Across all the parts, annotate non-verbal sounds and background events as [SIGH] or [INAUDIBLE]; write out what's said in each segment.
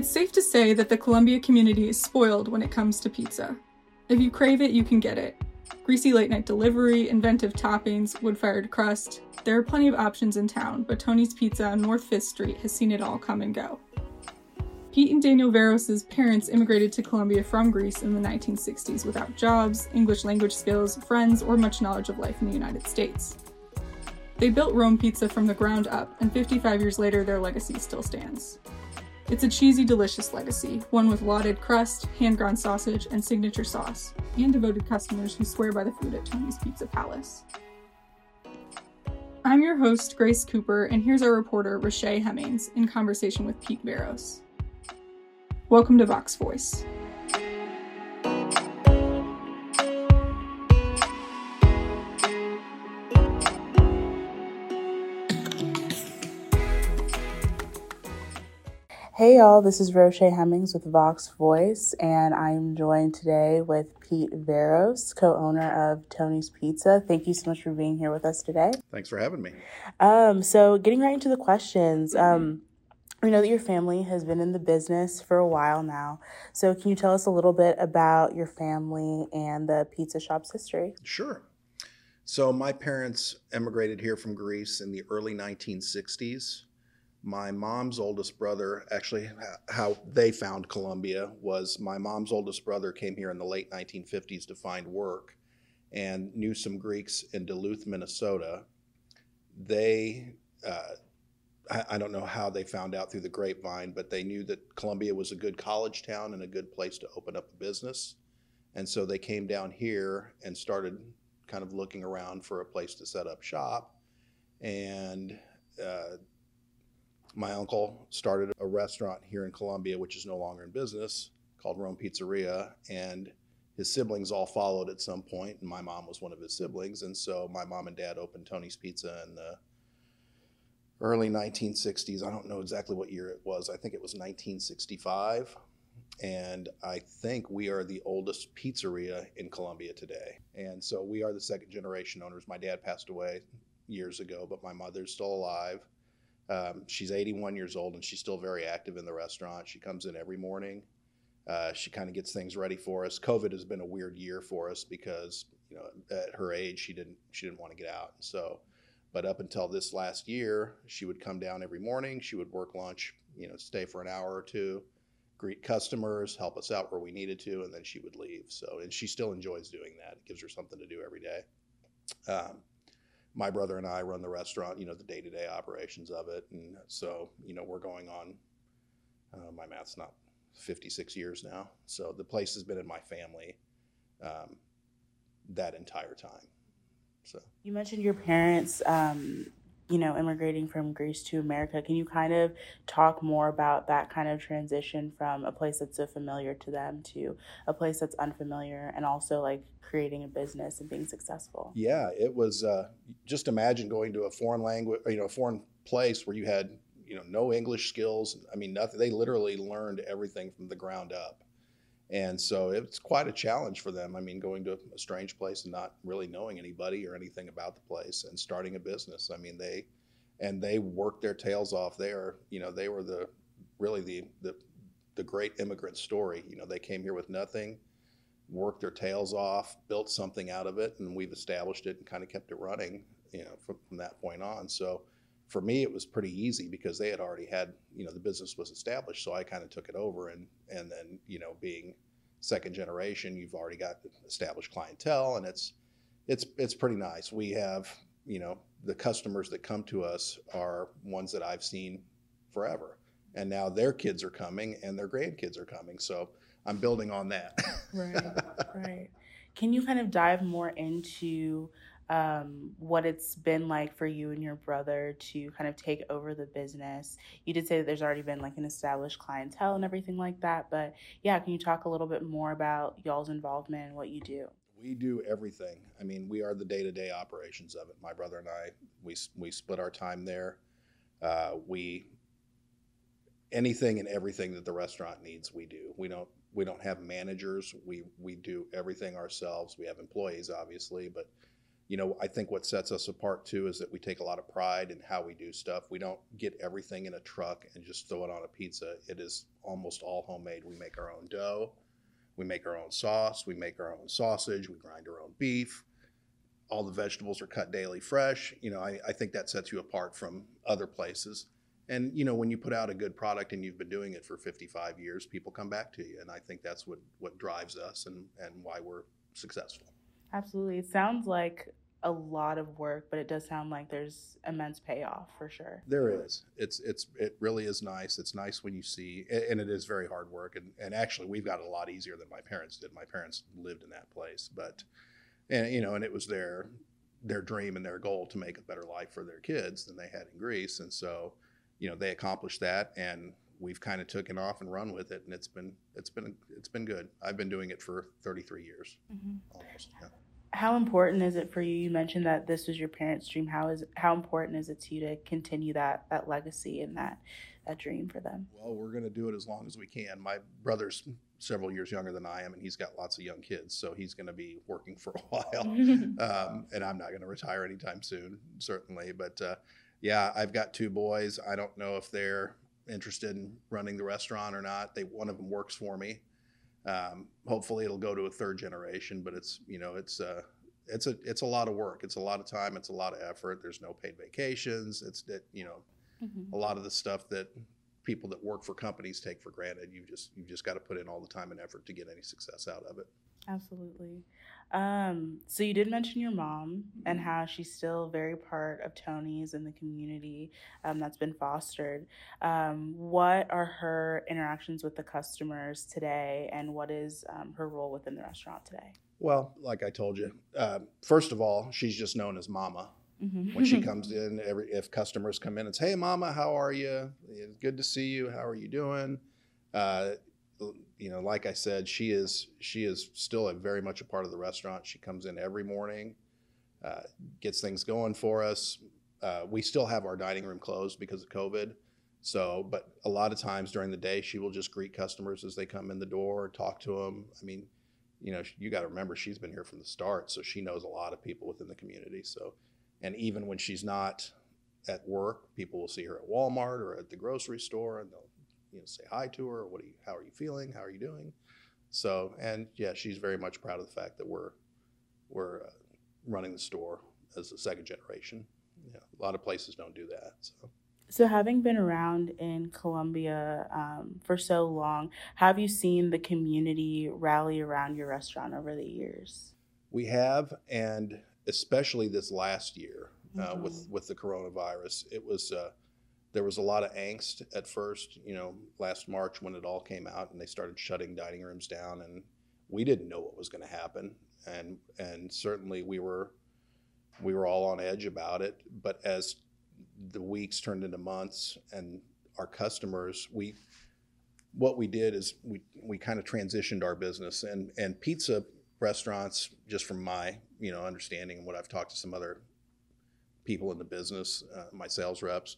It's safe to say that the Columbia community is spoiled when it comes to pizza. If you crave it, you can get it. Greasy late night delivery, inventive toppings, wood fired crust. There are plenty of options in town, but Tony's Pizza on North 5th Street has seen it all come and go. Pete and Daniel Veros' parents immigrated to Columbia from Greece in the 1960s without jobs, English language skills, friends, or much knowledge of life in the United States. They built Rome Pizza from the ground up, and 55 years later, their legacy still stands. It's a cheesy, delicious legacy, one with lauded crust, hand ground sausage, and signature sauce, and devoted customers who swear by the food at Tony's Pizza Palace. I'm your host, Grace Cooper, and here's our reporter, Rashay Hemmings, in conversation with Pete Veros. Welcome to Vox Voice. Hey y'all, this is Roche Hemmings with Vox Voice, and I'm joined today with Pete Veros, co owner of Tony's Pizza. Thank you so much for being here with us today. Thanks for having me. Um, so, getting right into the questions, um, we know that your family has been in the business for a while now. So, can you tell us a little bit about your family and the pizza shop's history? Sure. So, my parents emigrated here from Greece in the early 1960s my mom's oldest brother actually how they found columbia was my mom's oldest brother came here in the late 1950s to find work and knew some greeks in duluth minnesota. They uh, I, I don't know how they found out through the grapevine but they knew that columbia was a good college town and a good place to open up a business. And so they came down here and started kind of looking around for a place to set up shop. And uh, my uncle started a restaurant here in Columbia, which is no longer in business, called Rome Pizzeria, and his siblings all followed at some point, and my mom was one of his siblings, and so my mom and dad opened Tony's Pizza in the early 1960s. I don't know exactly what year it was. I think it was 1965. And I think we are the oldest pizzeria in Columbia today. And so we are the second generation owners. My dad passed away years ago, but my mother's still alive. Um, she's 81 years old and she's still very active in the restaurant. She comes in every morning. Uh, she kind of gets things ready for us. COVID has been a weird year for us because you know at her age she didn't she didn't want to get out. So, but up until this last year, she would come down every morning. She would work lunch, you know, stay for an hour or two, greet customers, help us out where we needed to, and then she would leave. So, and she still enjoys doing that. It gives her something to do every day. Um, my brother and I run the restaurant, you know, the day to day operations of it. And so, you know, we're going on, uh, my math's not 56 years now. So the place has been in my family um, that entire time. So you mentioned your parents, um, you know, immigrating from Greece to America. Can you kind of talk more about that kind of transition from a place that's so familiar to them to a place that's unfamiliar and also like creating a business and being successful? Yeah, it was uh, just imagine going to a foreign language, you know, a foreign place where you had, you know, no English skills. I mean, nothing. They literally learned everything from the ground up. And so it's quite a challenge for them. I mean, going to a strange place and not really knowing anybody or anything about the place and starting a business. I mean, they and they worked their tails off there. You know, they were the really the the the great immigrant story. You know, they came here with nothing worked their tails off, built something out of it, and we've established it and kind of kept it running, you know, from, from that point on. So for me, it was pretty easy because they had already had, you know, the business was established. So I kind of took it over, and and then you know, being second generation, you've already got established clientele, and it's it's it's pretty nice. We have, you know, the customers that come to us are ones that I've seen forever, and now their kids are coming and their grandkids are coming. So I'm building on that. right, [LAUGHS] right. Can you kind of dive more into um, what it's been like for you and your brother to kind of take over the business? You did say that there's already been like an established clientele and everything like that, but yeah, can you talk a little bit more about y'all's involvement and what you do? We do everything. I mean, we are the day-to-day operations of it. My brother and I, we we split our time there. Uh, we anything and everything that the restaurant needs, we do. We don't we don't have managers. We we do everything ourselves. We have employees, obviously, but you know, I think what sets us apart too is that we take a lot of pride in how we do stuff. We don't get everything in a truck and just throw it on a pizza. It is almost all homemade. We make our own dough, we make our own sauce, we make our own sausage, we grind our own beef. All the vegetables are cut daily fresh. You know, I, I think that sets you apart from other places. And you know, when you put out a good product and you've been doing it for 55 years, people come back to you, and I think that's what what drives us and and why we're successful. Absolutely. It sounds like a lot of work, but it does sound like there's immense payoff for sure. There is. It's it's it really is nice. It's nice when you see, and it is very hard work. And and actually, we've got it a lot easier than my parents did. My parents lived in that place, but and you know, and it was their their dream and their goal to make a better life for their kids than they had in Greece. And so, you know, they accomplished that, and we've kind of taken off and run with it, and it's been it's been it's been good. I've been doing it for 33 years, mm-hmm. almost. Yeah how important is it for you? You mentioned that this was your parents dream. How is how important is it to you to continue that that legacy and that that dream for them? Well we're going to do it as long as we can. My brother's several years younger than i am and he's got lots of young kids so he's going to be working for a [LAUGHS] while. [LAUGHS] Um, and i'm not going to retire anytime soon certainly but uh, yeah i've got two boys. I don't know if they're interested in running the restaurant or not. They one of them works for me um, hopefully, it'll go to a third generation, but it's you know it's uh, it's a it's a lot of work. It's a lot of time. It's a lot of effort. There's no paid vacations. It's that you know mm-hmm. a lot of the stuff that people that work for companies take for granted. You just you just got to put in all the time and effort to get any success out of it. Absolutely. Um, so you did mention your mom and mm-hmm. how she's still very part of Tony's and the community um, that's been fostered. Um, what are her interactions with the customers today, and what is um, her role within the restaurant today? Well, like I told you, uh, first of all, she's just known as Mama. Mm-hmm. when she comes [LAUGHS] in, every if customers come in, it's "Hey, Mama, how are you? It's good to see you. How are you doing?" Uh, you know, like I said, she is she is still a very much a part of the restaurant. She comes in every morning, uh, gets things going for us. Uh, we still have our dining room closed because of COVID. So, but a lot of times during the day, she will just greet customers as they come in the door, talk to them. I mean, you know, you got to remember she's been here from the start, so she knows a lot of people within the community. So, and even when she's not at work, people will see her at Walmart or at the grocery store, and they'll you know say hi to her. What are you? How are you feeling? How are you doing? So and yeah, she's very much proud of the fact that we're we're uh, running the store as a second generation. Yeah, a lot of places don't do that. So. So, having been around in Columbia um, for so long, have you seen the community rally around your restaurant over the years? We have, and especially this last year uh, mm-hmm. with with the coronavirus, it was uh, there was a lot of angst at first, you know, last March when it all came out and they started shutting dining rooms down and we didn't know what was going to happen. And and certainly we were we were all on edge about it, but as the weeks turned into months and our customers, we what we did is we we kind of transitioned our business. And and pizza restaurants just from my, you know, understanding and what I've talked to some other people in the business, uh, my sales reps,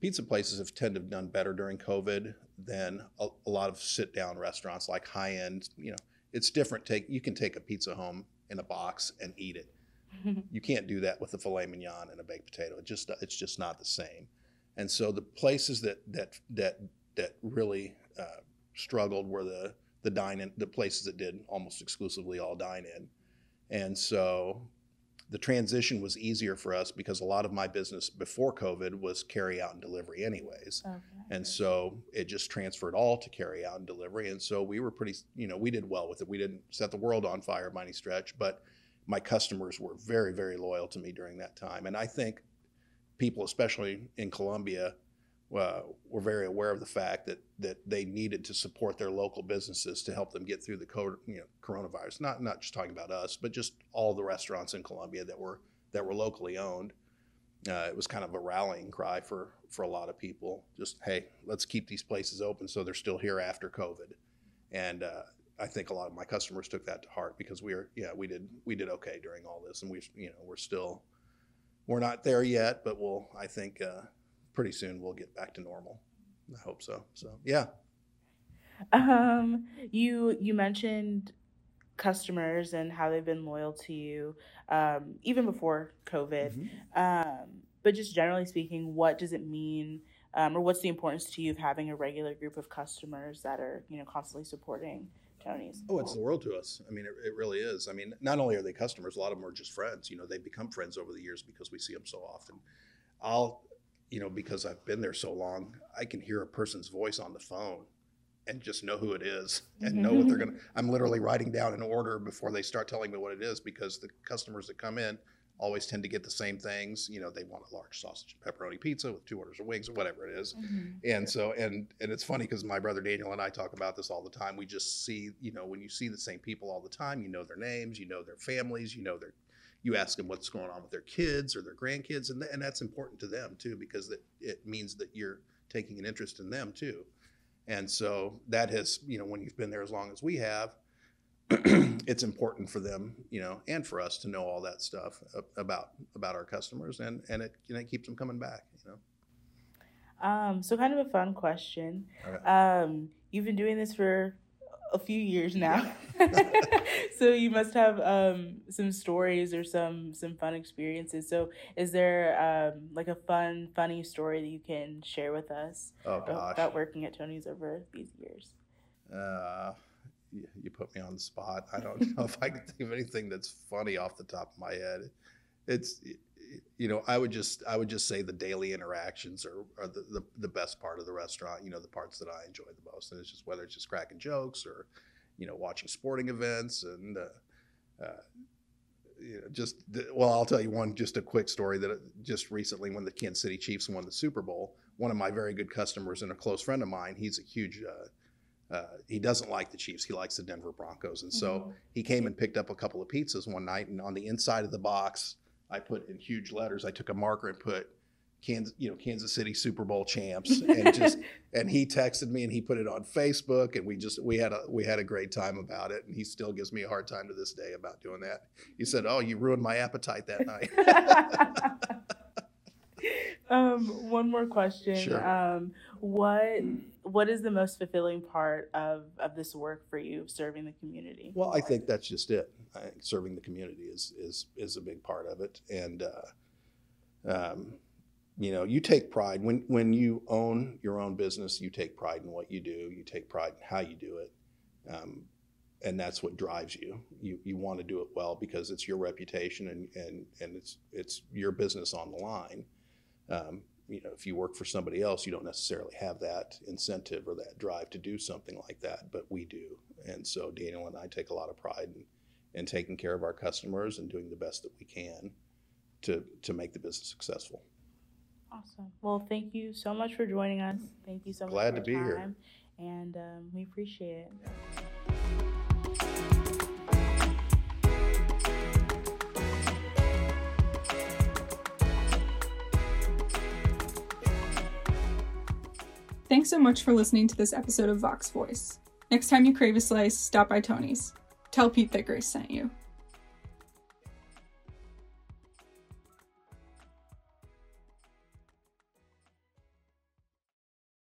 pizza places have tended to have done better during COVID than a, a lot of sit down restaurants like high end. You know, it's different. Take you can take a pizza home in a box and eat it. [LAUGHS] you can't do that with a filet mignon and a baked potato. It just it's just not the same. And so the places that that that that really uh, struggled were the the dine in the places that did almost exclusively all dine in. And so the transition was easier for us because a lot of my business before COVID was carry out and delivery, anyways. Okay. And so it just transferred all to carry out and delivery. And so we were pretty, you know, we did well with it. We didn't set the world on fire by any stretch, but my customers were very, very loyal to me during that time. And I think people, especially in Columbia, uh, were very aware of the fact that that they needed to support their local businesses to help them get through the you know, coronavirus. Not not just talking about us, but just all the restaurants in Columbia that were that were locally owned. Uh, it was kind of a rallying cry for for a lot of people. Just hey, let's keep these places open so they're still here after COVID. And uh, I think a lot of my customers took that to heart because we are yeah we did we did okay during all this, and we you know we're still we're not there yet, but we'll I think uh, pretty soon we'll get back to normal. I hope so. So yeah. Um, you you mentioned customers and how they've been loyal to you, um, even before COVID. Mm-hmm. Um, but just generally speaking, what does it mean, um, or what's the importance to you of having a regular group of customers that are, you know, constantly supporting Tony's? Oh, it's the world to us. I mean, it, it really is. I mean, not only are they customers, a lot of them are just friends. You know, they become friends over the years because we see them so often. I'll, you know, because I've been there so long, I can hear a person's voice on the phone and just know who it is and know what they're going to. I'm literally writing down an order before they start telling me what it is because the customers that come in always tend to get the same things. You know, they want a large sausage and pepperoni pizza with two orders of wings or whatever it is. Mm-hmm. And so, and and it's funny because my brother Daniel and I talk about this all the time. We just see, you know, when you see the same people all the time, you know their names, you know their families, you know their, you ask them what's going on with their kids or their grandkids, and th- and that's important to them too because that it means that you're taking an interest in them too. And so that has, you know, when you've been there as long as we have, [CLEARS THROAT] it's important for them, you know, and for us to know all that stuff about about our customers, and and it you know it keeps them coming back, you know. Um, so kind of a fun question. Right. Um, you've been doing this for a few years now. [LAUGHS] so you must have um, some stories or some some fun experiences. So is there um, like a fun, funny story that you can share with us oh, gosh. about working at Tony's over these years? Uh, you put me on the spot. I don't [LAUGHS] know if I can think of anything that's funny off the top of my head. It's you know, I would just I would just say the daily interactions are, are the, the, the best part of the restaurant. You know, the parts that I enjoy the most, and it's just whether it's just cracking jokes or, you know, watching sporting events and. Uh, uh, you know, just well, I'll tell you one just a quick story that uh, just recently when the Kansas City Chiefs won the Super Bowl, one of my very good customers and a close friend of mine, he's a huge uh, uh, he doesn't like the Chiefs. He likes the Denver Broncos. And so mm-hmm. he came and picked up a couple of pizzas one night. And on the inside of the box, I put in huge letters. I took a marker and put Kansas, you know, Kansas City Super Bowl champs, [LAUGHS] and just and he texted me and he put it on Facebook, and we just we had a we had a great time about it, and he still gives me a hard time to this day about doing that. He said, "Oh, you ruined my appetite that night." [LAUGHS] [LAUGHS] um, one more question. Sure. Um, what what is the most fulfilling part of of this work for you, serving the community? Well, I think that's just it. I think serving the community is is is a big part of it, and uh, um, you know, you take pride when when you own your own business. You take pride in what you do. You take pride in how you do it. Um, and that's what drives you. You you want to do it well because it's your reputation and and and it's it's your business on the line. Um, you know, if you work for somebody else, you don't necessarily have that incentive or that drive to do something like that, but we do. And so Daniel and I take a lot of pride in, in taking care of our customers and doing the best that we can to to make the business successful. Awesome. Well, thank you so much for joining us. Thank you so much. Glad to be time, here. And um, we appreciate it. Thanks so much for listening to this episode of Vox Voice. Next time you crave a slice, stop by Tony's. Tell Pete that Grace sent you.